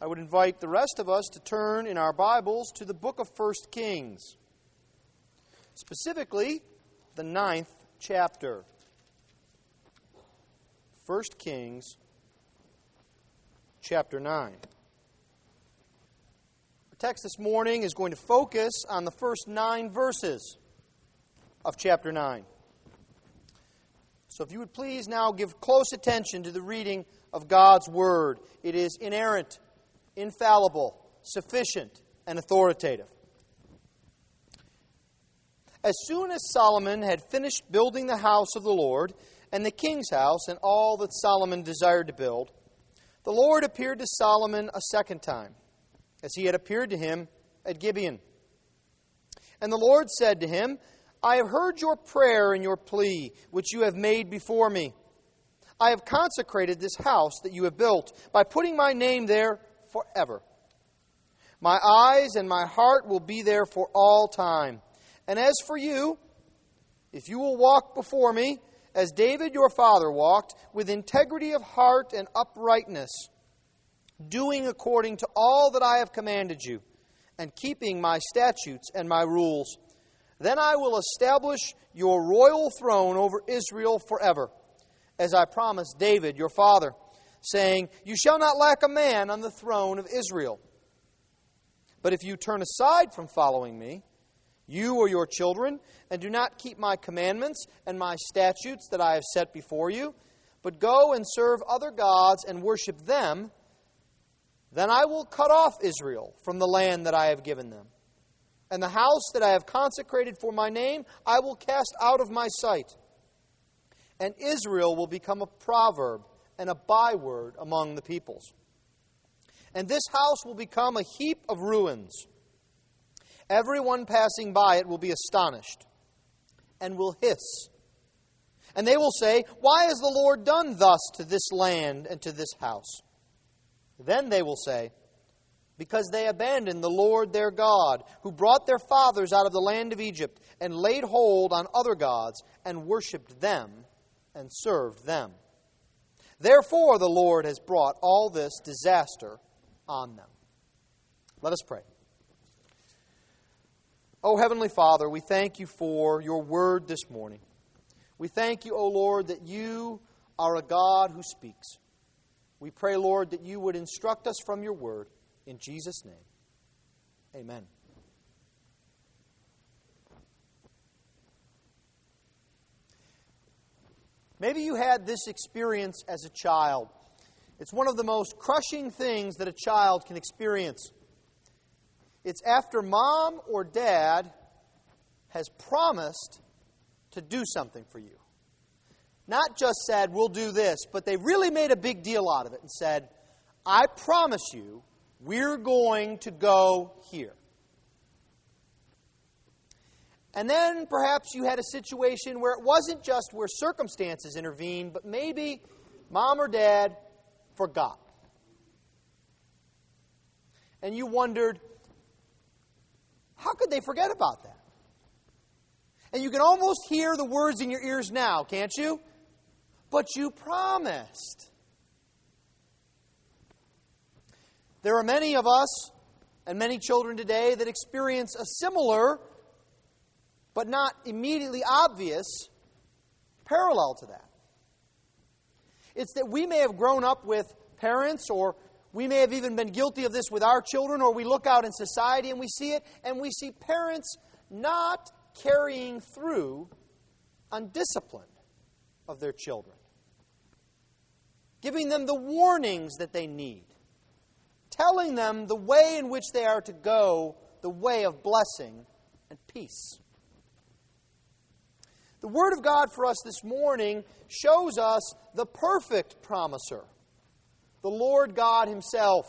I would invite the rest of us to turn in our Bibles to the book of 1 Kings, specifically the ninth chapter. 1 Kings, chapter 9. Our text this morning is going to focus on the first nine verses of chapter 9. So if you would please now give close attention to the reading of God's Word, it is inerrant infallible, sufficient, and authoritative. As soon as Solomon had finished building the house of the Lord and the king's house and all that Solomon desired to build, the Lord appeared to Solomon a second time, as he had appeared to him at Gibeon. And the Lord said to him, I have heard your prayer and your plea, which you have made before me. I have consecrated this house that you have built by putting my name there forever. My eyes and my heart will be there for all time. And as for you, if you will walk before me, as David your father walked, with integrity of heart and uprightness, doing according to all that I have commanded you, and keeping my statutes and my rules, then I will establish your royal throne over Israel forever, as I promised David your father saying, You shall not lack a man on the throne of Israel. But if you turn aside from following me, you or your children, and do not keep my commandments and my statutes that I have set before you, but go and serve other gods and worship them, then I will cut off Israel from the land that I have given them. And the house that I have consecrated for my name, I will cast out of my sight. And Israel will become a proverb and a byword among the peoples. And this house will become a heap of ruins. Everyone passing by it will be astonished and will hiss. And they will say, Why has the Lord done thus to this land and to this house? Then they will say, Because they abandoned the Lord their God, who brought their fathers out of the land of Egypt, and laid hold on other gods, and worshipped them, and served them. Therefore, the Lord has brought all this disaster on them. Let us pray. O oh, Heavenly Father, we thank you for your word this morning. We thank you, O Lord, that you are a God who speaks. We pray, Lord, that you would instruct us from your word. In Jesus' name, amen. Maybe you had this experience as a child. It's one of the most crushing things that a child can experience. It's after mom or dad has promised to do something for you. Not just said, we'll do this, but they really made a big deal out of it and said, I promise you, we're going to go here. And then perhaps you had a situation where it wasn't just where circumstances intervened, but maybe mom or dad forgot. And you wondered, how could they forget about that? And you can almost hear the words in your ears now, can't you? But you promised. There are many of us and many children today that experience a similar but not immediately obvious parallel to that. It's that we may have grown up with parents, or we may have even been guilty of this with our children, or we look out in society and we see it, and we see parents not carrying through on discipline of their children, giving them the warnings that they need, telling them the way in which they are to go, the way of blessing and peace. The Word of God for us this morning shows us the perfect promiser, the Lord God Himself.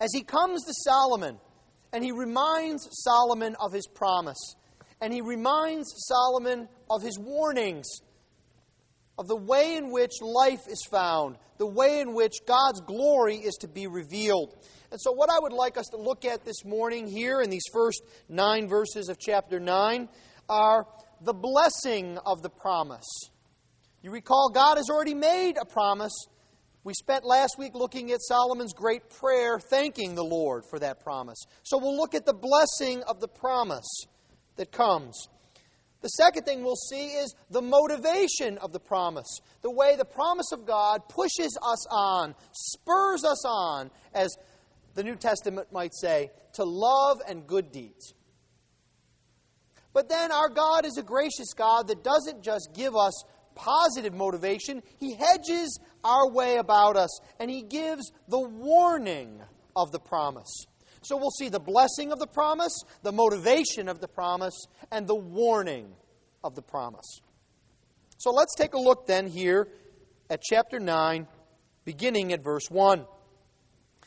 As He comes to Solomon, and He reminds Solomon of His promise, and He reminds Solomon of His warnings, of the way in which life is found, the way in which God's glory is to be revealed. And so, what I would like us to look at this morning here in these first nine verses of chapter 9 are the blessing of the promise. You recall, God has already made a promise We spent last week looking at Solomon's great prayer, thanking the Lord for that promise. So we'll look at the blessing of the promise that comes. The second thing we'll see is the motivation of the promise. The way the promise of God pushes us on, spurs us on, as the New Testament might say, to love and good deeds. But then our God is a gracious God that doesn't just give us positive motivation, He hedges our way about us and He gives the warning of the promise. So we'll see the blessing of the promise, the motivation of the promise, and the warning of the promise. So let's take a look then here at chapter 9, beginning at verse 1.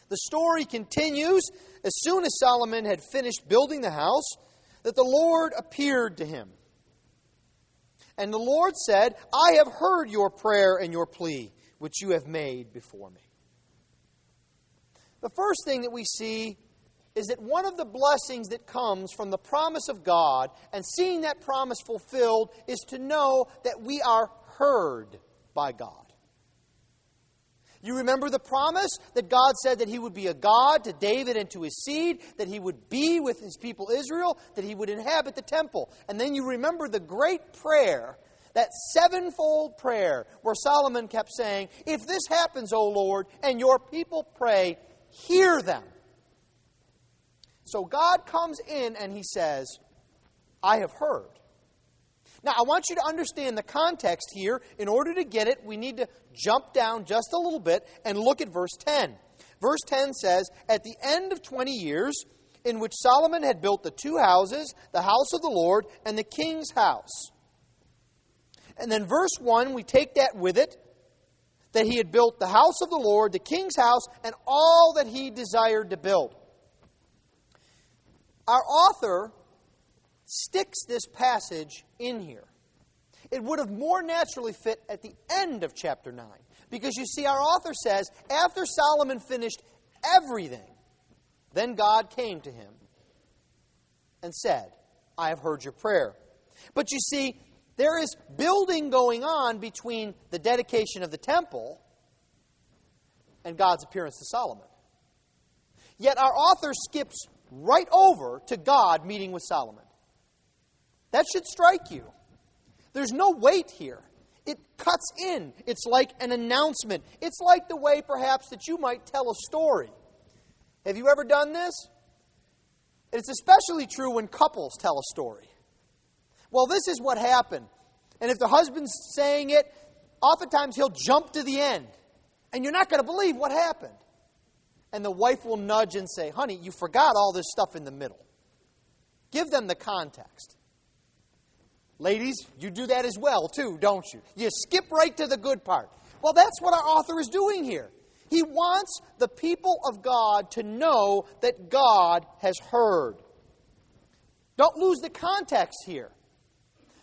The story continues as soon as Solomon had finished building the house, that the Lord appeared to him. And the Lord said, I have heard your prayer and your plea, which you have made before me. The first thing that we see is that one of the blessings that comes from the promise of God and seeing that promise fulfilled is to know that we are heard by God. You remember the promise that God said that He would be a God to David and to his seed, that He would be with His people Israel, that He would inhabit the temple. And then you remember the great prayer, that sevenfold prayer, where Solomon kept saying, If this happens, O Lord, and your people pray, hear them. So God comes in and He says, I have heard. Now, I want you to understand the context here. In order to get it, we need to jump down just a little bit and look at verse 10. Verse 10 says, At the end of 20 years, in which Solomon had built the two houses, the house of the Lord and the king's house. And then verse 1, we take that with it that he had built the house of the Lord, the king's house, and all that he desired to build. Our author sticks this passage in here. It would have more naturally fit at the end of chapter 9. Because you see, our author says, after Solomon finished everything, then God came to him and said, I have heard your prayer. But you see, there is building going on between the dedication of the temple and God's appearance to Solomon. Yet our author skips right over to God meeting with Solomon. That should strike you. There's no wait here. It cuts in. It's like an announcement. It's like the way, perhaps, that you might tell a story. Have you ever done this? It's especially true when couples tell a story. Well, this is what happened. And if the husband's saying it, oftentimes he'll jump to the end. And you're not going to believe what happened. And the wife will nudge and say, Honey, you forgot all this stuff in the middle. Give them the context. Ladies, you do that as well, too, don't you? You skip right to the good part. Well, that's what our author is doing here. He wants the people of God to know that God has heard. Don't lose the context here.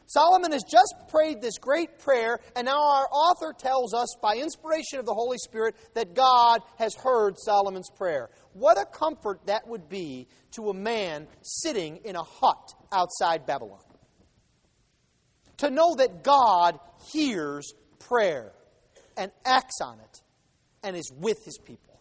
Solomon has just prayed this great prayer, and now our author tells us, by inspiration of the Holy Spirit, that God has heard Solomon's prayer. What a comfort that would be to a man sitting in a hut outside Babylon to know that God hears prayer and acts on it and is with his people.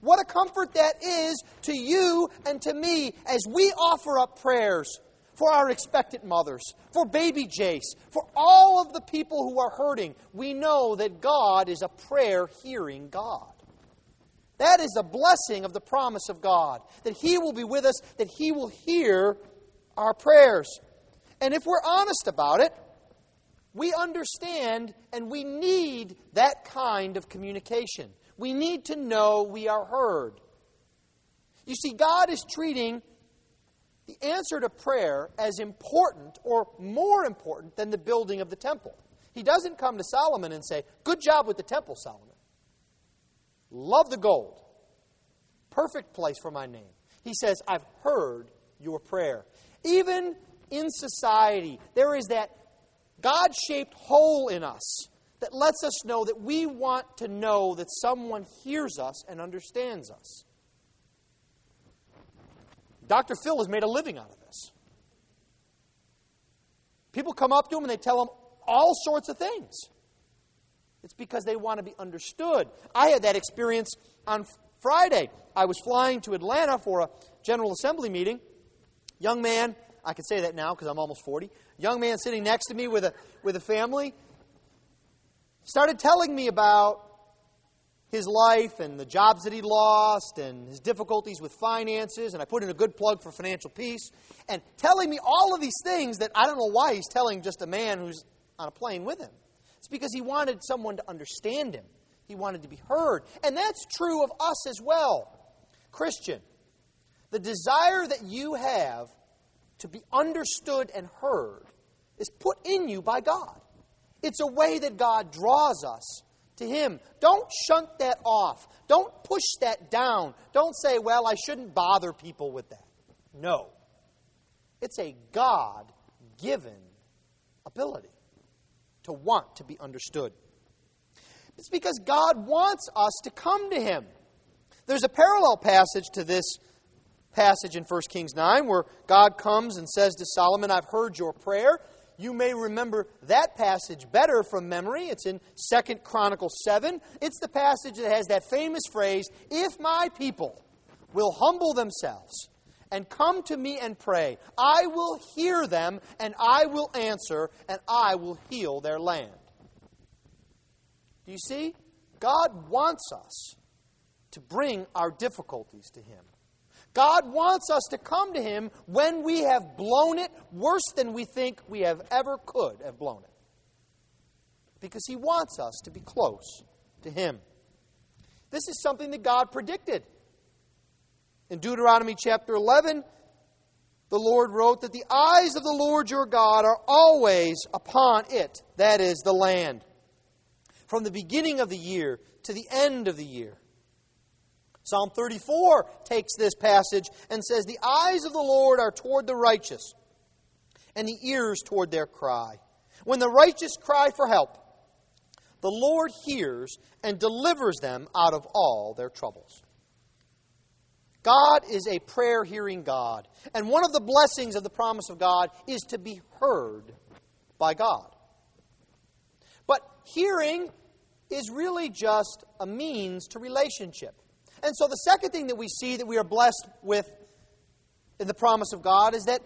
What a comfort that is to you and to me as we offer up prayers for our expectant mothers, for baby Jace, for all of the people who are hurting. We know that God is a prayer hearing God. That is a blessing of the promise of God, that He will be with us, that He will hear our prayers. And if we're honest about it, we understand and we need that kind of communication. We need to know we are heard. You see, God is treating the answer to prayer as important or more important than the building of the temple. He doesn't come to Solomon and say, Good job with the temple, Solomon. Love the gold. Perfect place for my name. He says, I've heard your prayer. Even in society, there is that God shaped hole in us that lets us know that we want to know that someone hears us and understands us. Dr. Phil has made a living out of this. People come up to him and they tell him all sorts of things. It's because they want to be understood. I had that experience on Friday. I was flying to Atlanta for a General Assembly meeting. Young man, I can say that now because I'm almost 40. Young man sitting next to me with a, with a family started telling me about his life and the jobs that he lost and his difficulties with finances. And I put in a good plug for financial peace. And telling me all of these things that I don't know why he's telling just a man who's on a plane with him. It's because he wanted someone to understand him, he wanted to be heard. And that's true of us as well. Christian, the desire that you have to be understood and heard is put in you by God. It's a way that God draws us to Him. Don't shunt that off. Don't push that down. Don't say, well, I shouldn't bother people with that. No. It's a God given ability to want to be understood. It's because God wants us to come to Him. There's a parallel passage to this passage in 1 Kings 9 where God comes and says to Solomon, I've heard your prayer you may remember that passage better from memory. It's in Second Chronicles 7. It's the passage that has that famous phrase, If my people will humble themselves and come to me and pray, I will hear them and I will answer and I will heal their land. Do you see? God wants us to bring our difficulties to Him. God wants us to come to Him when we have blown it worse than we think we have ever could have blown it. Because He wants us to be close to Him. This is something that God predicted. In Deuteronomy chapter 11, the Lord wrote that the eyes of the Lord your God are always upon it, that is, the land, from the beginning of the year to the end of the year. Psalm 34 takes this passage and says, The eyes of the Lord are toward the righteous, and the ears toward their cry. When the righteous cry for help, the Lord hears and delivers them out of all their troubles. God is a prayer hearing God. And one of the blessings of the promise of God is to be heard by God. But hearing is really just a means to relationship. And so the second thing that we see that we are blessed with in the promise of God is that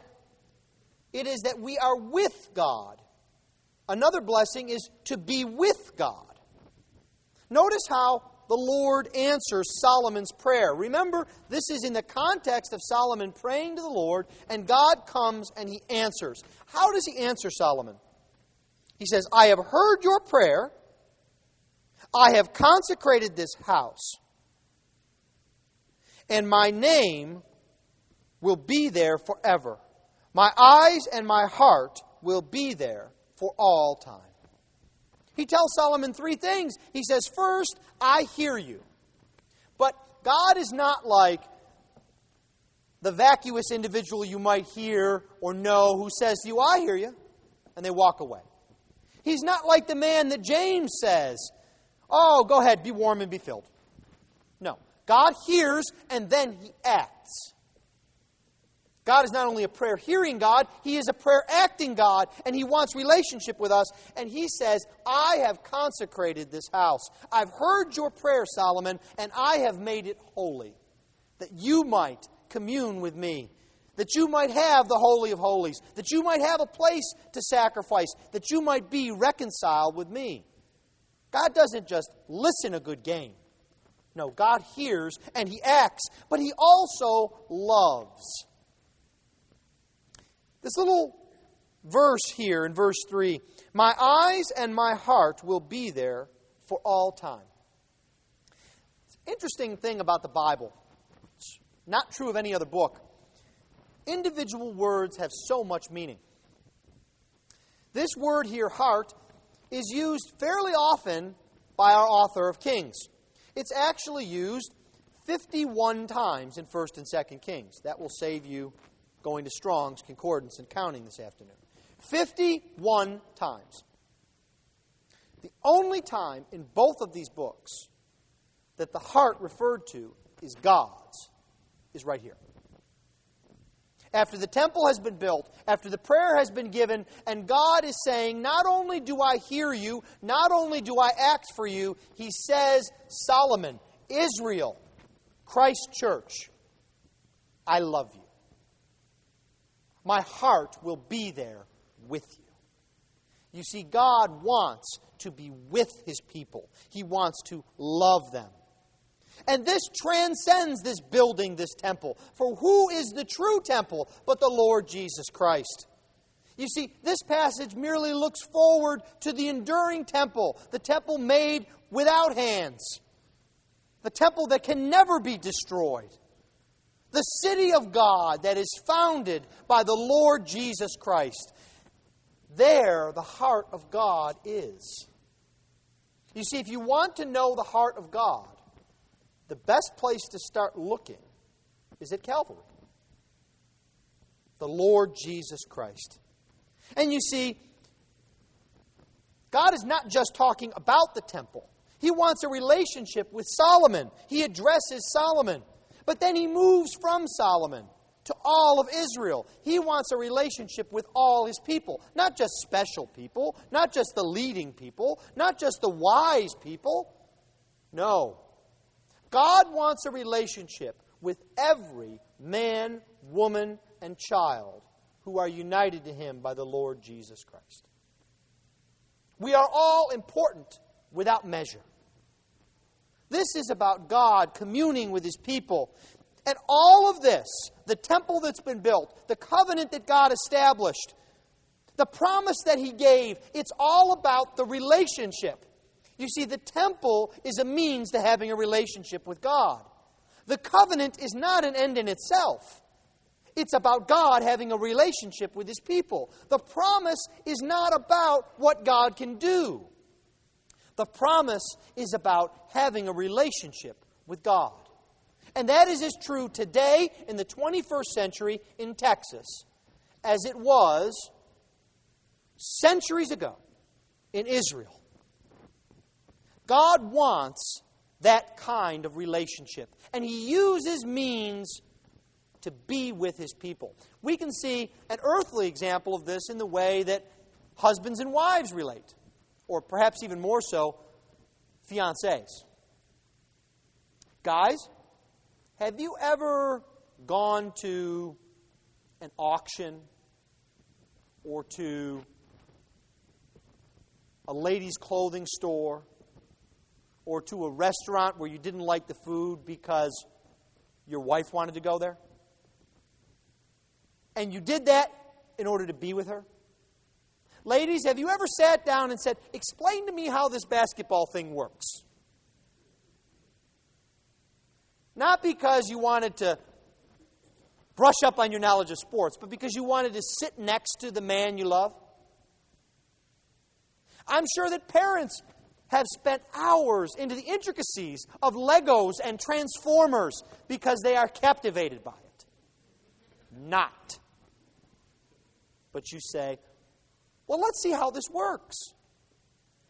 it is that we are with God. Another blessing is to be with God. Notice how the Lord answers Solomon's prayer. Remember, this is in the context of Solomon praying to the Lord, and God comes and he answers. How does he answer Solomon? He says, I have heard your prayer, I have consecrated this house and my name will be there forever. My eyes and my heart will be there for all time. He tells Solomon three things. He says, First, I hear you. But God is not like the vacuous individual you might hear or know who says to you, I hear you, and they walk away. He's not like the man that James says, Oh, go ahead, be warm and be filled. God hears and then he acts. God is not only a prayer hearing God, He is a prayer acting God, and He wants relationship with us. And He says, I have consecrated this house. I've heard your prayer, Solomon, and I have made it holy, that you might commune with me, that you might have the Holy of Holies, that you might have a place to sacrifice, that you might be reconciled with me. God doesn't just listen a good game. No, God hears and He acts, but He also loves. This little verse here in verse 3 My eyes and my heart will be there for all time. Interesting thing about the Bible, it's not true of any other book. Individual words have so much meaning. This word here, heart, is used fairly often by our author of Kings. It's actually used 51 times in 1st and 2nd Kings. That will save you going to Strong's Concordance and counting this afternoon. 51 times. The only time in both of these books that the heart referred to is God's is right here. After the temple has been built, after the prayer has been given, and God is saying, Not only do I hear you, not only do I act for you, He says, Solomon, Israel, Christ Church, I love you. My heart will be there with you. You see, God wants to be with His people, He wants to love them. And this transcends this building, this temple. For who is the true temple but the Lord Jesus Christ? You see, this passage merely looks forward to the enduring temple, the temple made without hands, the temple that can never be destroyed, the city of God that is founded by the Lord Jesus Christ. There, the heart of God is. You see, if you want to know the heart of God, the best place to start looking is at Calvary. The Lord Jesus Christ. And you see, God is not just talking about the temple. He wants a relationship with Solomon. He addresses Solomon. But then he moves from Solomon to all of Israel. He wants a relationship with all his people, not just special people, not just the leading people, not just the wise people. No. God wants a relationship with every man, woman, and child who are united to him by the Lord Jesus Christ. We are all important without measure. This is about God communing with his people. And all of this, the temple that's been built, the covenant that God established, the promise that he gave, it's all about the relationship. You see, the temple is a means to having a relationship with God. The covenant is not an end in itself. It's about God having a relationship with His people. The promise is not about what God can do. The promise is about having a relationship with God. And that is as true today in the 21st century in Texas as it was centuries ago in Israel. God wants that kind of relationship. And He uses means to be with His people. We can see an earthly example of this in the way that husbands and wives relate, or perhaps even more so, fiancés. Guys, have you ever gone to an auction or to a ladies' clothing store or to a restaurant where you didn't like the food because your wife wanted to go there? And you did that in order to be with her? Ladies, have you ever sat down and said, Explain to me how this basketball thing works? Not because you wanted to brush up on your knowledge of sports, but because you wanted to sit next to the man you love? I'm sure that parents have spent hours into the intricacies of Legos and Transformers because they are captivated by it. Not. But you say, well, let's see how this works.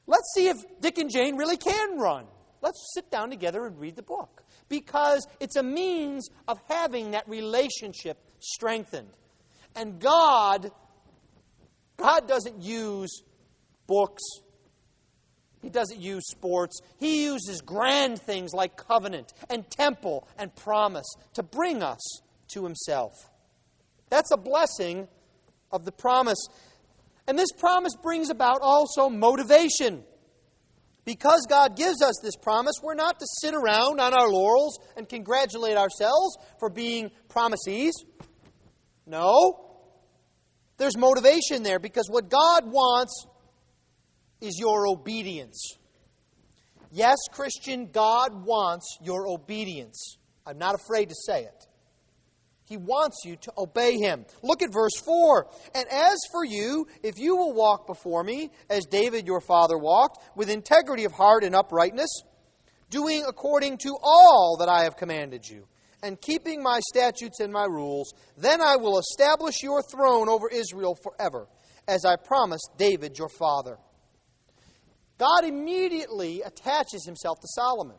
Let's see if Dick and Jane really can run. Let's sit down together and read the book. Because it's a means of having that relationship strengthened. And God, God doesn't use books he doesn't use sports. He uses grand things like covenant and temple and promise to bring us to Himself. That's a blessing of the promise. And this promise brings about also motivation. Because God gives us this promise, we're not to sit around on our laurels and congratulate ourselves for being promisees. No. There's motivation there because what God wants is your obedience. Yes, Christian, God wants your obedience. I'm not afraid to say it. He wants you to obey Him. Look at verse 4. And as for you, if you will walk before me, as David your father walked, with integrity of heart and uprightness, doing according to all that I have commanded you, and keeping my statutes and my rules, then I will establish your throne over Israel forever, as I promised David your father. God immediately attaches himself to Solomon.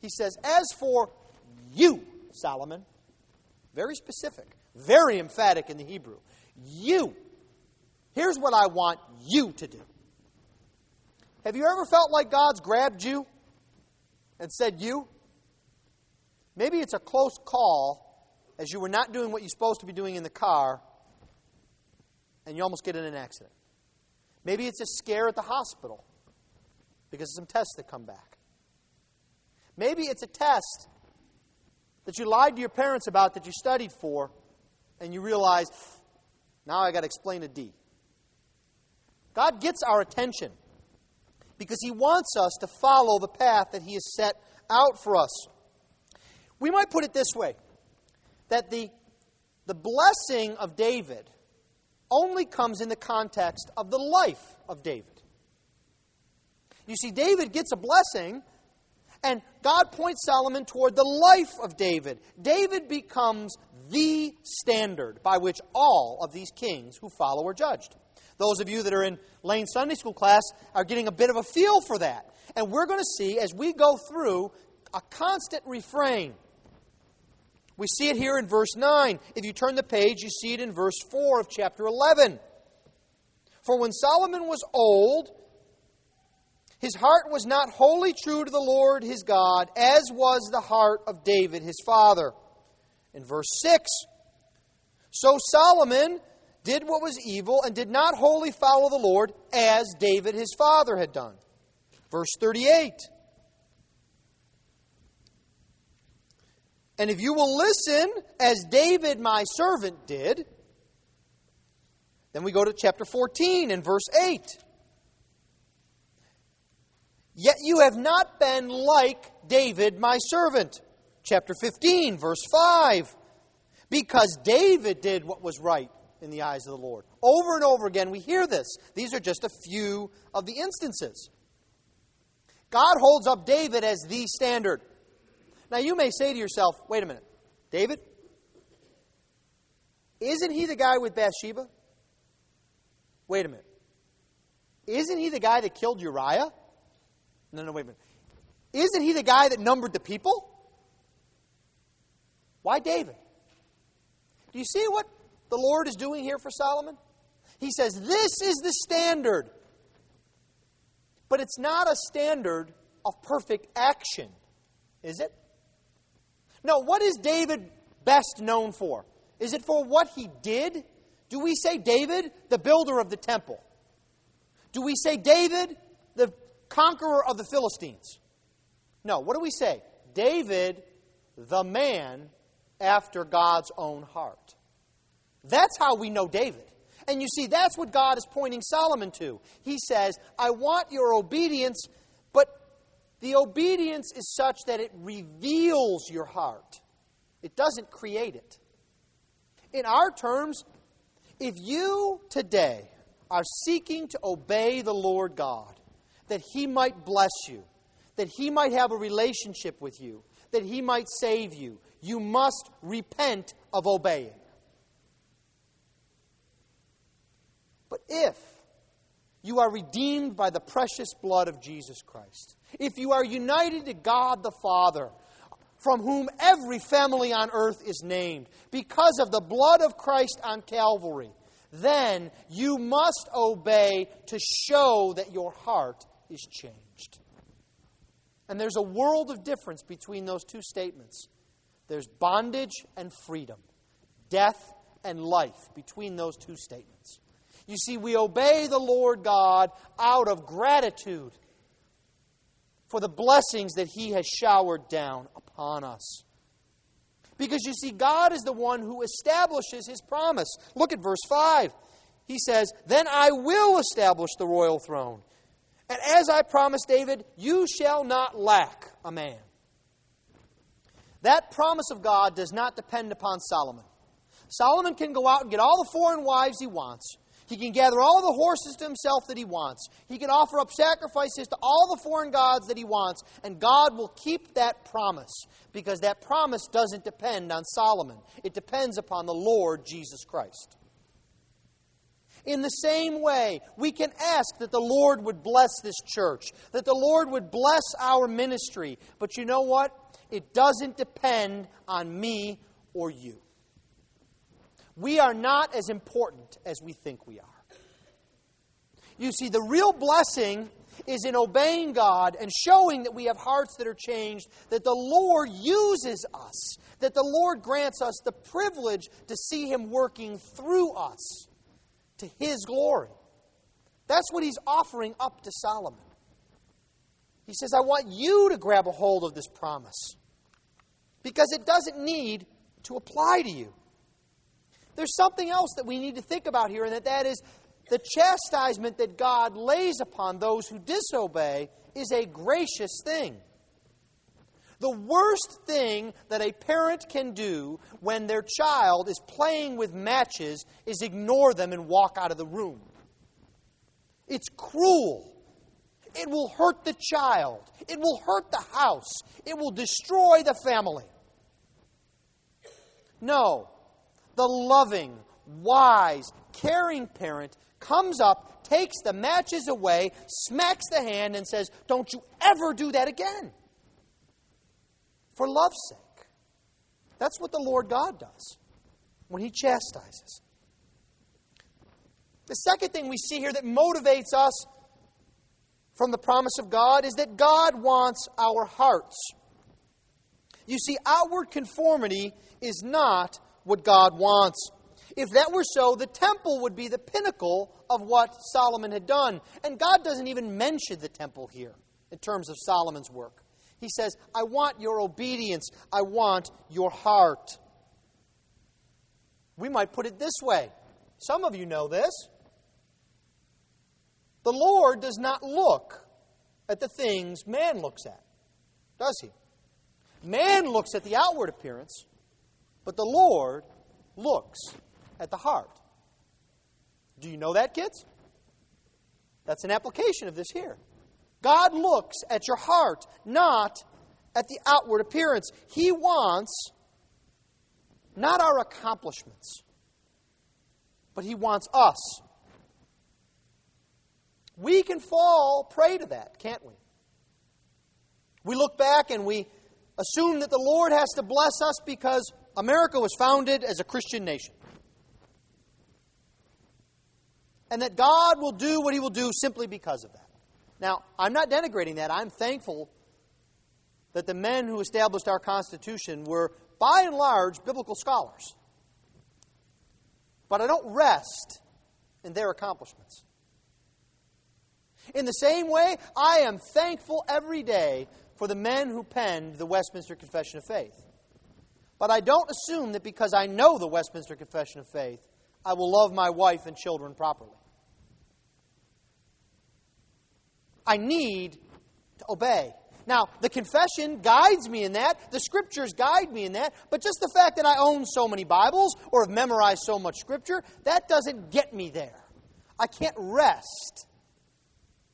He says, As for you, Solomon, very specific, Very emphatic in the Hebrew. You. Here's what I want you to do. Have you ever felt like God's grabbed you and said, You? Maybe it's a close call as you were not doing what you're supposed to be doing in the car and you almost get in an accident. Maybe it's a scare at the hospital because some tests that come back. Maybe it's a test that you lied to your parents about that you studied for and you realize, now I got to explain a D. God gets our attention because He wants us to follow the path that He has set out for us. We might put it this way that the, the blessing of David only comes in the context of the life of David. You see, David gets a blessing, and God points Solomon toward the life of David. David becomes the standard by which all of these kings who follow are judged. Those of you that are in Lane Sunday School class are getting a bit of a feel for that. And we're going to see as we go through a constant refrain. We see it here in verse 9. If you turn the page, you see it in verse 4 of chapter 11. For when Solomon was old, his heart was not wholly true to the Lord his God, as was the heart of David his father. In verse 6, so Solomon did what was evil and did not wholly follow the Lord as David his father had done. Verse 38. And if you will listen as David my servant did, then we go to chapter 14 and verse 8. Yet you have not been like David my servant. Chapter 15, verse 5. Because David did what was right in the eyes of the Lord. Over and over again, we hear this. These are just a few of the instances. God holds up David as the standard. Now, you may say to yourself, wait a minute, David? Isn't he the guy with Bathsheba? Wait a minute. Isn't he the guy that killed Uriah? No, no, wait a minute. Isn't he the guy that numbered the people? Why David? Do you see what the Lord is doing here for Solomon? He says, This is the standard. But it's not a standard of perfect action, is it? No, what is David best known for? Is it for what he did? Do we say David, the builder of the temple? Do we say David, the conqueror of the Philistines? No, what do we say? David, the man after God's own heart. That's how we know David. And you see, that's what God is pointing Solomon to. He says, I want your obedience, but the obedience is such that it reveals your heart, it doesn't create it. In our terms, if you today are seeking to obey the Lord God, that He might bless you, that He might have a relationship with you, that He might save you, you must repent of obeying. But if you are redeemed by the precious blood of Jesus Christ, if you are united to God the Father, from whom every family on earth is named, because of the blood of Christ on Calvary, then you must obey to show that your heart is changed. And there's a world of difference between those two statements. There's bondage and freedom, death and life between those two statements. You see, we obey the Lord God out of gratitude for the blessings that He has showered down upon us. Because you see, God is the one who establishes His promise. Look at verse 5. He says, Then I will establish the royal throne. And as I promised David, you shall not lack a man. That promise of God does not depend upon Solomon. Solomon can go out and get all the foreign wives he wants. He can gather all the horses to himself that he wants. He can offer up sacrifices to all the foreign gods that he wants. And God will keep that promise because that promise doesn't depend on Solomon, it depends upon the Lord Jesus Christ. In the same way, we can ask that the Lord would bless this church, that the Lord would bless our ministry. But you know what? It doesn't depend on me or you. we are not as important as we think we are. You see, the real blessing is in obeying God and showing that we have hearts that are changed, that the Lord uses us, that the Lord grants us the privilege to see Him working through us to His glory. That's what He's offering up to Solomon. He says, I want you to grab a hold of this promise because it doesn't need to apply to you. There's something else that we need to think about here, and that, that is the chastisement that God lays upon those who disobey is a gracious thing. The worst thing that a parent can do when their child is playing with matches is ignore them and walk out of the room. It's cruel. It will hurt the child. It will hurt the house. It will destroy the family. No, the loving, wise, caring parent comes up, takes the matches away, smacks the hand, and says, Don't you ever do that again. For love's sake. That's what the Lord God does when He chastises. The second thing we see here that motivates us from the promise of God is that God wants our hearts. You see, outward conformity is not what God wants. If that were so, the temple would be the pinnacle of what Solomon had done. And God doesn't even mention the temple here in terms of Solomon's work. He says, I want your obedience, I want your heart. We might put it this way. Some of you know this. The Lord does not look at the things man looks at, does he? Man looks at the outward appearance, but the Lord looks at the heart. Do you know that, kids? That's an application of this here. God looks at your heart, not at the outward appearance. He wants not our accomplishments, but He wants us. We can fall prey to that, can't we? We look back and we assume that the Lord has to bless us because America was founded as a Christian nation. And that God will do what He will do simply because of that. Now, I'm not denigrating that. I'm thankful that the men who established our Constitution were, by and large, biblical scholars. But I don't rest in their accomplishments. In the same way, I am thankful every day for the men who penned the Westminster Confession of Faith. But I don't assume that because I know the Westminster Confession of Faith, I will love my wife and children properly. I need to obey. Now, the confession guides me in that. The scriptures guide me in that. But just the fact that I own so many Bibles or have memorized so much scripture, that doesn't get me there. I can't rest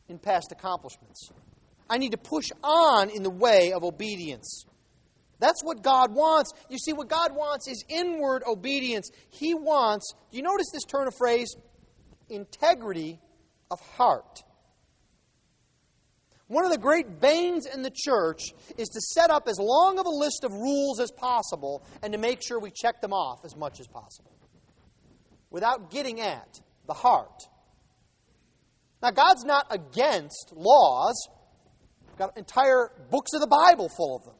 in past accomplishments. I need to push on in the way of obedience. That's what God wants. You see, what God wants is inward obedience. He wants, do you notice this turn of phrase? Integrity of heart. One of the great banes in the church is to set up as long of a list of rules as possible and to make sure we check them off as much as possible without getting at the heart. Now, God's not against laws. We've got entire books of the Bible full of them.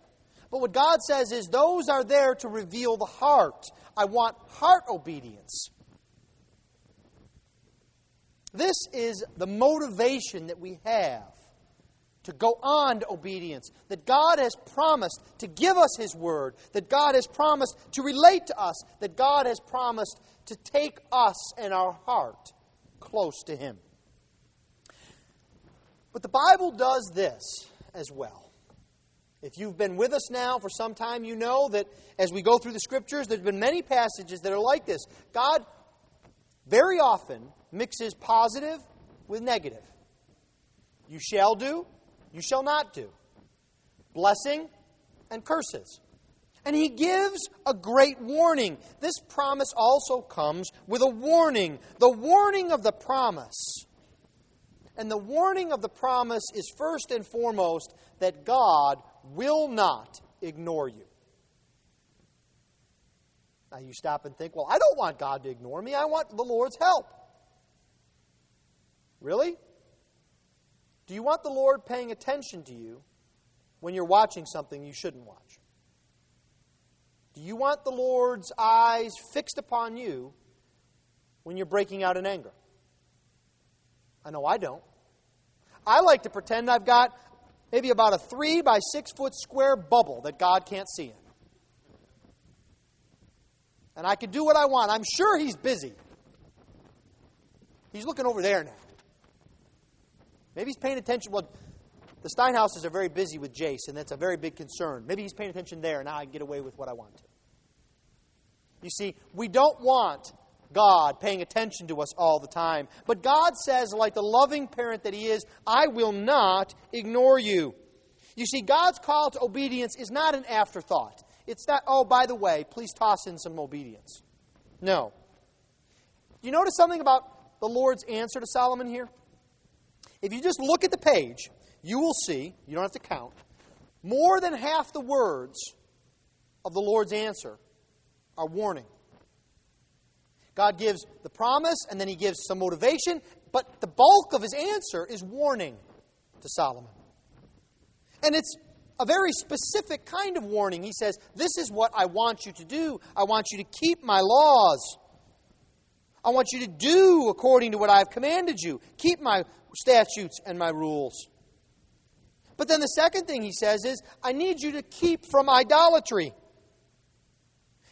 But what God says is those are there to reveal the heart. I want heart obedience. This is the motivation that we have to go on to obedience. That God has promised to give us His Word. That God has promised to relate to us. That God has promised to take us and our heart close to Him. But the Bible does this as well. If you've been with us now for some time, you know that as we go through the Scriptures, there's been many passages that are like this. God very often mixes positive with negative. You shall do, you shall not do. Blessing and curses. And he gives a great warning. This promise also comes with a warning the warning of the promise. And the warning of the promise is first and foremost that God will not ignore you. Now you stop and think, well, I don't want God to ignore me. I want the Lord's help. Really? Do you want the Lord paying attention to you when you're watching something you shouldn't watch? Do you want the Lord's eyes fixed upon you when you're breaking out in anger? I know I don't. I like to pretend I've got maybe about a three by six foot square bubble that God can't see in. And I can do what I want. I'm sure He's busy. He's looking over there now. Maybe he's paying attention. Well, the Steinhouses are very busy with Jace, and that's a very big concern. Maybe he's paying attention there, and now I can get away with what I want to. You see, we don't want God paying attention to us all the time. But God says, like the loving parent that He is, I will not ignore you. You see, God's call to obedience is not an afterthought. It's not, oh, by the way, please toss in some obedience. No. You notice something about the Lord's answer to Solomon here? If you just look at the page, you will see, you don't have to count, more than half the words of the Lord's answer are warning. God gives the promise and then he gives some motivation, but the bulk of his answer is warning to Solomon. And it's a very specific kind of warning. He says, This is what I want you to do. I want you to keep my laws. I want you to do according to what I've commanded you. Keep my statutes and my rules. But then the second thing he says is, I need you to keep from idolatry.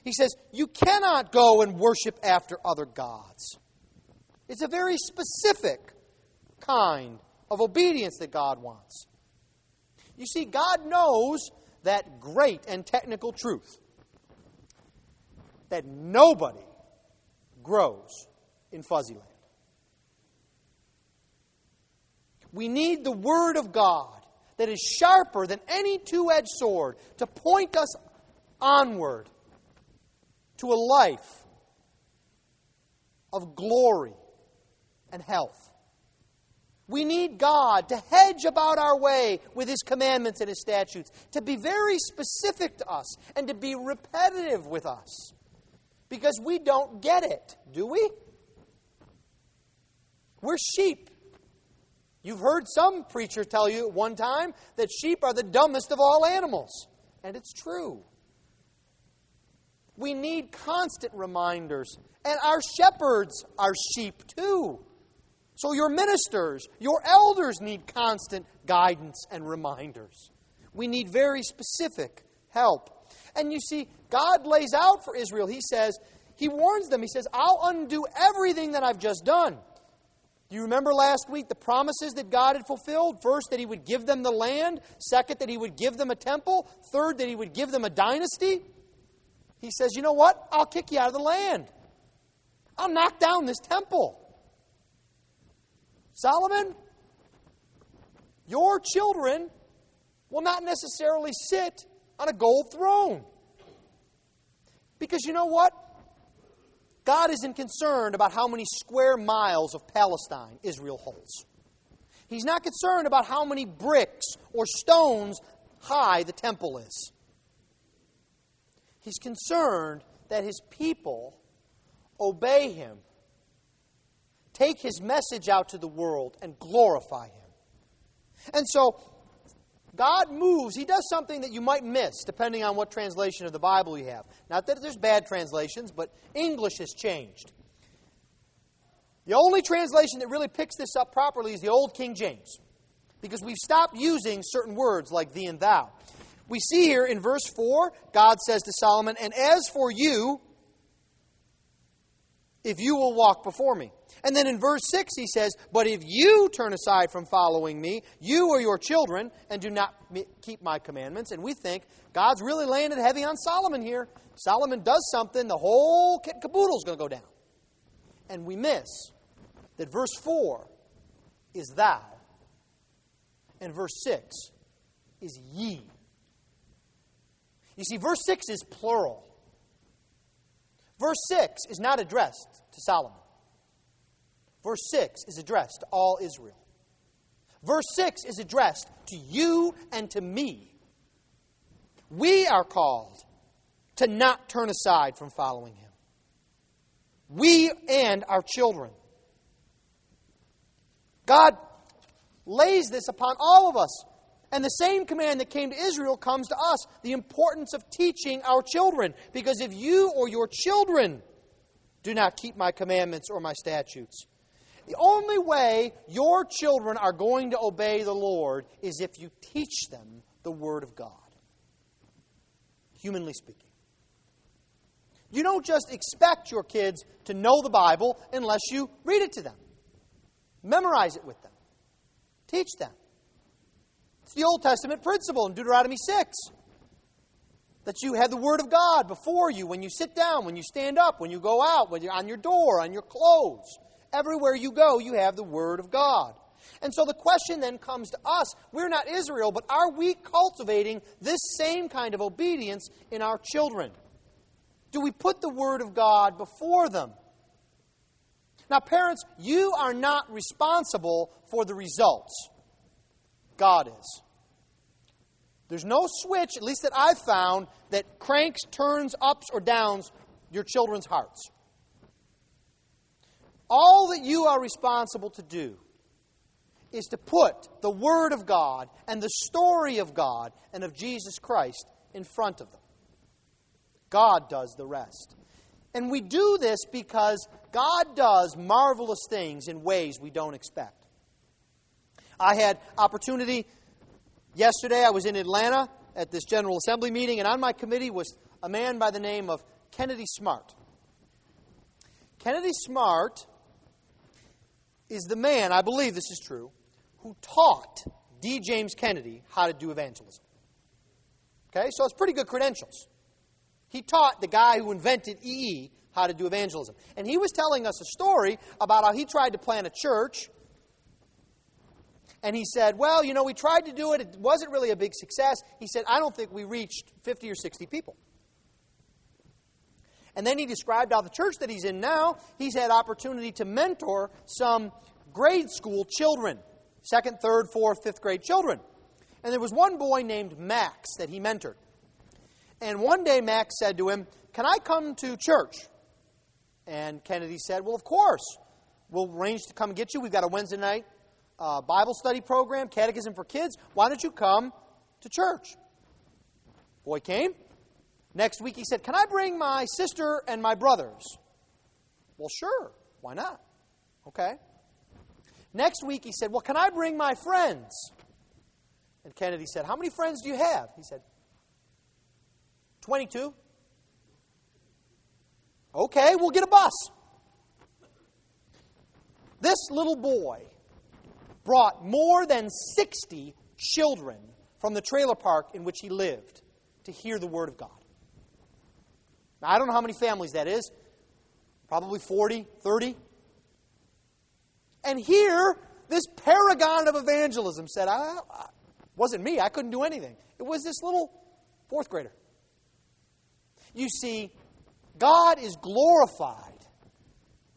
He says, You cannot go and worship after other gods. It's a very specific kind of obedience that God wants. You see, God knows that great and technical truth that nobody grows in fuzzy land. We need the Word of God that is sharper than any two edged sword to point us onward to a life of glory and health. We need God to hedge about our way with His commandments and His statutes, to be very specific to us and to be repetitive with us. Because we don't get it, do we? We're sheep. You've heard some preacher tell you at one time that sheep are the dumbest of all animals. And it's true. We need constant reminders. And our shepherds are sheep too. So your ministers, your elders need constant guidance and reminders. We need very specific help. And you see, God lays out for Israel, He says, He warns them, He says, I'll undo everything that I've just done. Do you remember last week the promises that God had fulfilled? First, that He would give them the land. Second, that He would give them a temple. Third, that He would give them a dynasty. He says, You know what? I'll kick you out of the land. I'll knock down this temple. Solomon, your children will not necessarily sit on a gold throne. Because you know what? God isn't concerned about how many square miles of Palestine Israel holds. He's not concerned about how many bricks or stones high the temple is. He's concerned that his people obey him, take his message out to the world, and glorify him. And so, God moves. He does something that you might miss depending on what translation of the Bible you have. Not that there's bad translations, but English has changed. The only translation that really picks this up properly is the Old King James, because we've stopped using certain words like thee and thou. We see here in verse 4, God says to Solomon, And as for you, if you will walk before me. And then in verse 6, he says, But if you turn aside from following me, you or your children, and do not keep my commandments. And we think God's really laying it heavy on Solomon here. Solomon does something, the whole kit caboodle is going to go down. And we miss that verse 4 is thou, and verse 6 is ye. You see, verse 6 is plural. Verse 6 is not addressed to Solomon. Verse 6 is addressed to all Israel. Verse 6 is addressed to you and to me. We are called to not turn aside from following Him. We and our children. God lays this upon all of us. And the same command that came to Israel comes to us the importance of teaching our children. Because if you or your children do not keep my commandments or my statutes, the only way your children are going to obey the Lord is if you teach them the Word of God, humanly speaking. You don't just expect your kids to know the Bible unless you read it to them, memorize it with them, teach them. It's the Old Testament principle in Deuteronomy 6 that you have the Word of God before you when you sit down, when you stand up, when you go out, when you're on your door, on your clothes. Everywhere you go, you have the Word of God. And so the question then comes to us we're not Israel, but are we cultivating this same kind of obedience in our children? Do we put the Word of God before them? Now, parents, you are not responsible for the results. God is. There's no switch, at least that I've found, that cranks, turns, ups, or downs your children's hearts. All that you are responsible to do is to put the Word of God and the story of God and of Jesus Christ in front of them. God does the rest. And we do this because God does marvelous things in ways we don't expect. I had opportunity yesterday, I was in Atlanta at this General Assembly meeting, and on my committee was a man by the name of Kennedy Smart. Kennedy Smart is the man, I believe this is true, who taught D. James Kennedy how to do evangelism. Okay, so it's pretty good credentials. He taught the guy who invented EE how to do evangelism. And he was telling us a story about how he tried to plant a church. And he said, Well, you know, we tried to do it. It wasn't really a big success. He said, I don't think we reached 50 or 60 people. And then he described how the church that he's in now, he's had opportunity to mentor some grade school children second, third, fourth, fifth grade children. And there was one boy named Max that he mentored. And one day Max said to him, Can I come to church? And Kennedy said, Well, of course. We'll arrange to come get you. We've got a Wednesday night uh, Bible study program, catechism for kids. Why don't you come to church? Boy came. Next week he said, Can I bring my sister and my brothers? Well, sure. Why not? Okay. Next week he said, Well, can I bring my friends? And Kennedy said, How many friends do you have? He said, 22. Okay, we'll get a bus. This little boy brought more than 60 children from the trailer park in which he lived to hear the Word of God. Now, I don't know how many families that is. Probably 40, 30. And here, this paragon of evangelism said, I, I wasn't me. I couldn't do anything. It was this little fourth grader. You see, God is glorified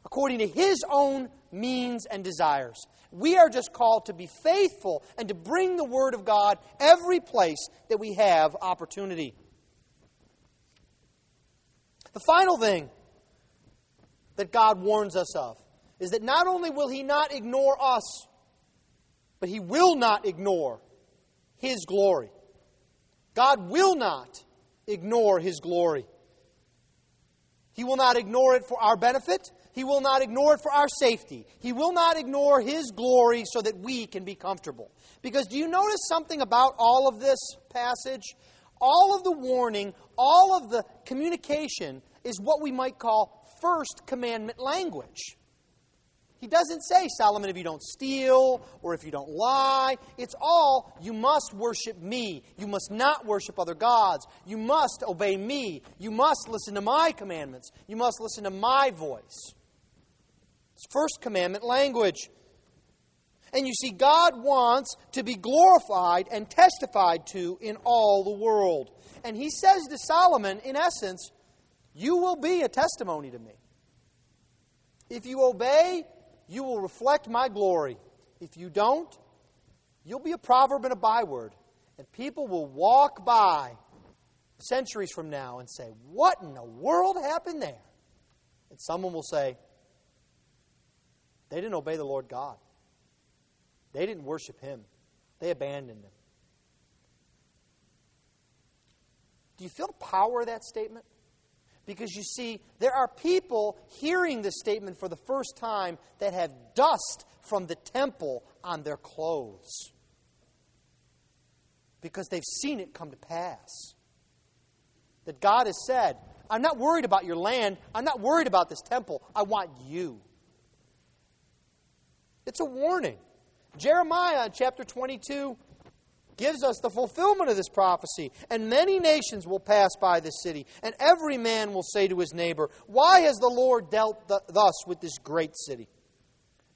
according to his own means and desires. We are just called to be faithful and to bring the Word of God every place that we have opportunity. The final thing that God warns us of is that not only will He not ignore us, but He will not ignore His glory. God will not ignore His glory. He will not ignore it for our benefit. He will not ignore it for our safety. He will not ignore His glory so that we can be comfortable. Because do you notice something about all of this passage? All of the warning, all of the communication is what we might call first commandment language. He doesn't say, Solomon, if you don't steal or if you don't lie. It's all, you must worship me. You must not worship other gods. You must obey me. You must listen to my commandments. You must listen to my voice. It's first commandment language. And you see, God wants to be glorified and testified to in all the world. And he says to Solomon, in essence, You will be a testimony to me. If you obey, you will reflect my glory. If you don't, you'll be a proverb and a byword. And people will walk by centuries from now and say, What in the world happened there? And someone will say, They didn't obey the Lord God. They didn't worship Him, they abandoned Him. Do you feel the power of that statement? Because you see, there are people hearing this statement for the first time that have dust from the temple on their clothes because they've seen it come to pass. That God has said, I'm not worried about your land, I'm not worried about this temple, I want you. It's a warning. Jeremiah, chapter 22, gives us the fulfillment of this prophecy. And many nations will pass by this city, and every man will say to his neighbor, Why has the Lord dealt th- thus with this great city?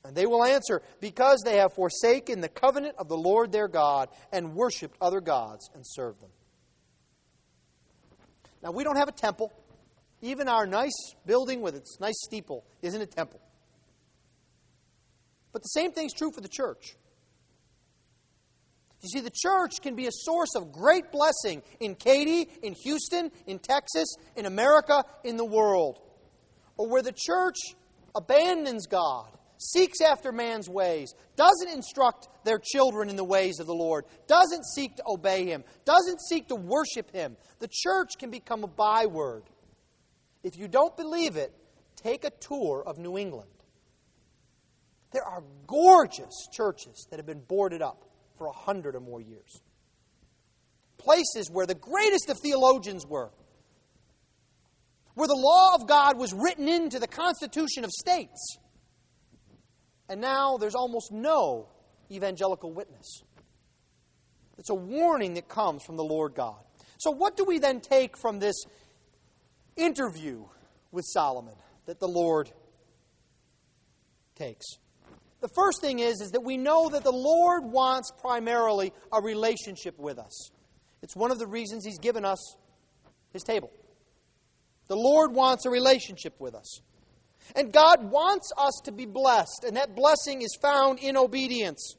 And they will answer, Because they have forsaken the covenant of the Lord their God and worshipped other gods and served them. Now, we don't have a temple. Even our nice building with its nice steeple isn't a temple. But the same thing's true for the church. You see, the church can be a source of great blessing in Katy, in Houston, in Texas, in America, in the world. Or where the church abandons God, seeks after man's ways, doesn't instruct their children in the ways of the Lord, doesn't seek to obey Him, doesn't seek to worship Him, the church can become a byword. If you don't believe it, take a tour of New England. There are gorgeous churches that have been boarded up for a hundred or more years. Places where the greatest of theologians were, where the law of God was written into the constitution of states. And now there's almost no evangelical witness. It's a warning that comes from the Lord God. So, what do we then take from this interview with Solomon that the Lord takes? The first thing is, is that we know that the Lord wants primarily a relationship with us. It's one of the reasons He's given us His table. The Lord wants a relationship with us. And God wants us to be blessed, and that blessing is found in obedience.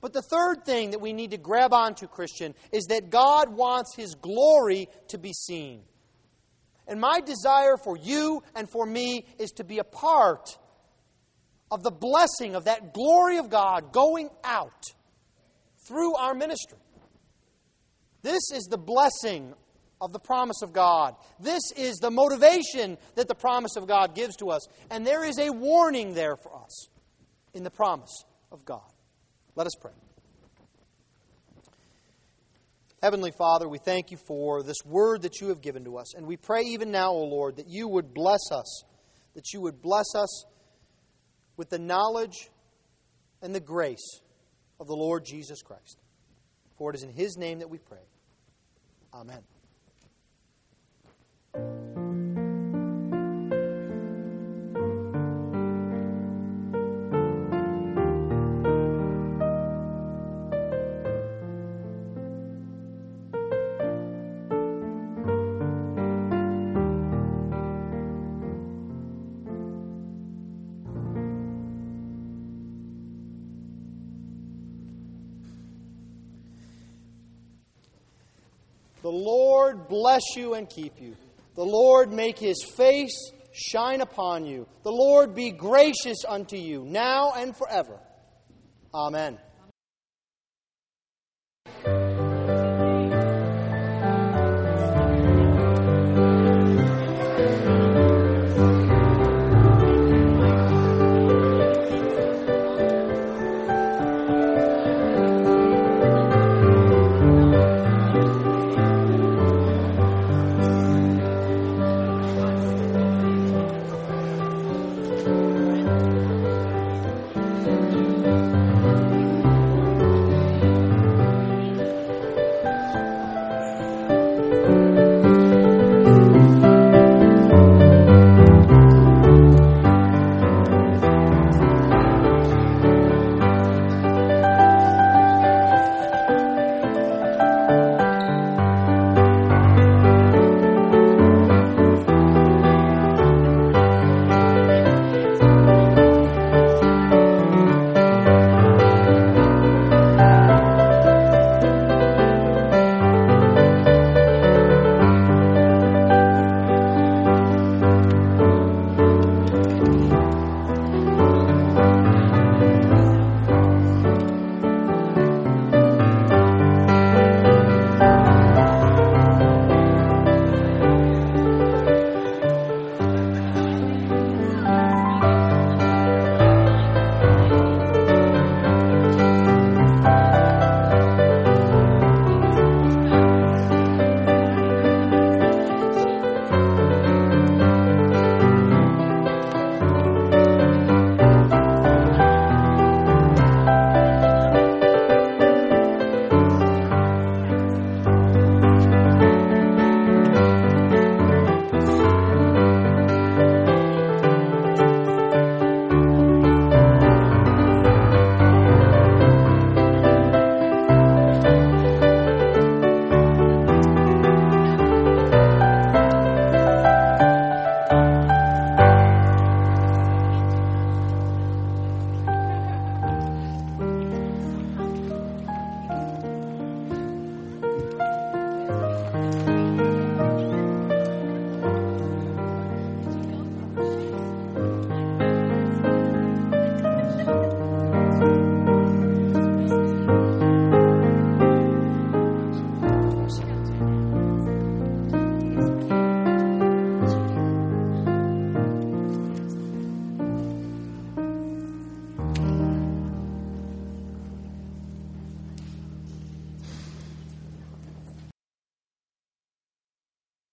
But the third thing that we need to grab onto, Christian, is that God wants His glory to be seen. And my desire for you and for me is to be a part of the blessing of that glory of God going out through our ministry. This is the blessing of the promise of God. This is the motivation that the promise of God gives to us. And there is a warning there for us in the promise of God. Let us pray. Heavenly Father, we thank you for this word that you have given to us. And we pray even now, O Lord, that you would bless us, that you would bless us with the knowledge and the grace of the Lord Jesus Christ. For it is in His name that we pray. Amen. Bless you and keep you. The Lord make his face shine upon you. The Lord be gracious unto you, now and forever. Amen.